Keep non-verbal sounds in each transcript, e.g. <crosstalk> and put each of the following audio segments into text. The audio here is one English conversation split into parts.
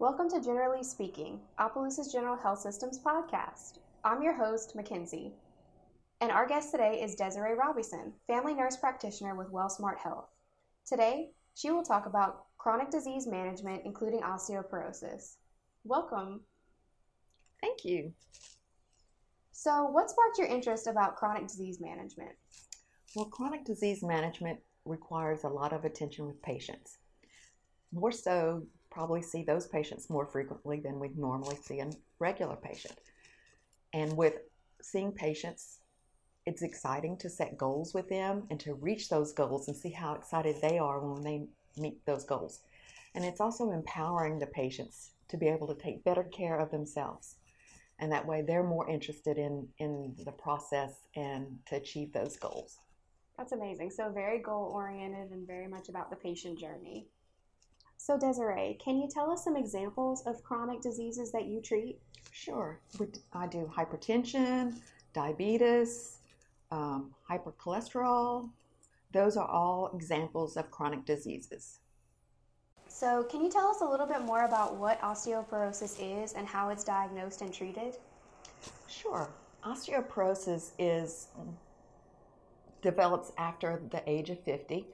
Welcome to Generally Speaking, Opelousas General Health Systems podcast. I'm your host, McKenzie, and our guest today is Desiree Robison, family nurse practitioner with WellSmart Health. Today, she will talk about chronic disease management, including osteoporosis. Welcome. Thank you. So, what sparked your interest about chronic disease management? Well, chronic disease management requires a lot of attention with patients. More so, probably see those patients more frequently than we normally see a regular patient. And with seeing patients, it's exciting to set goals with them and to reach those goals and see how excited they are when they meet those goals. And it's also empowering the patients to be able to take better care of themselves. And that way they're more interested in, in the process and to achieve those goals. That's amazing. So, very goal oriented and very much about the patient journey. So, Desiree, can you tell us some examples of chronic diseases that you treat? Sure. I do hypertension, diabetes, um, hypercholesterol. Those are all examples of chronic diseases. So, can you tell us a little bit more about what osteoporosis is and how it's diagnosed and treated? Sure. Osteoporosis is develops after the age of 50.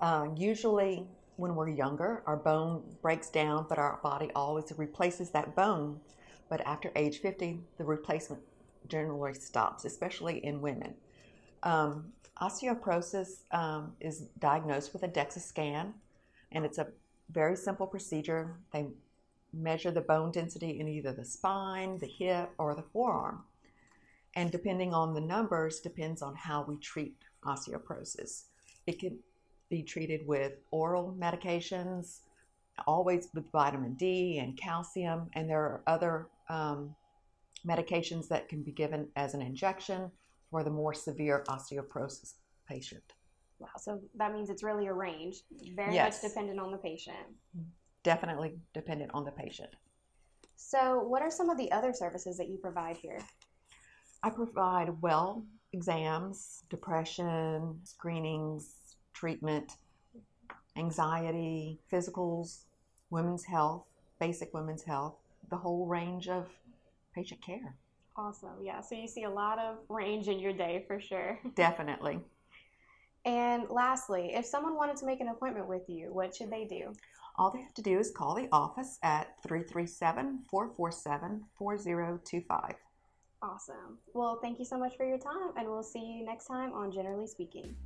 Uh, usually, when we're younger, our bone breaks down, but our body always replaces that bone. But after age 50, the replacement generally stops, especially in women. Um, osteoporosis um, is diagnosed with a DEXA scan, and it's a very simple procedure. They measure the bone density in either the spine, the hip, or the forearm. And depending on the numbers, depends on how we treat osteoporosis. It can be treated with oral medications, always with vitamin D and calcium, and there are other um, medications that can be given as an injection for the more severe osteoporosis patient. Wow, so that means it's really a range, very yes. much dependent on the patient. Definitely dependent on the patient. So, what are some of the other services that you provide here? I provide well exams, depression, screenings, treatment, anxiety, physicals, women's health, basic women's health, the whole range of patient care. Awesome. Yeah. So you see a lot of range in your day for sure. <laughs> Definitely. And lastly, if someone wanted to make an appointment with you, what should they do? All they have to do is call the office at 337 447 4025. Awesome. Well, thank you so much for your time, and we'll see you next time on Generally Speaking.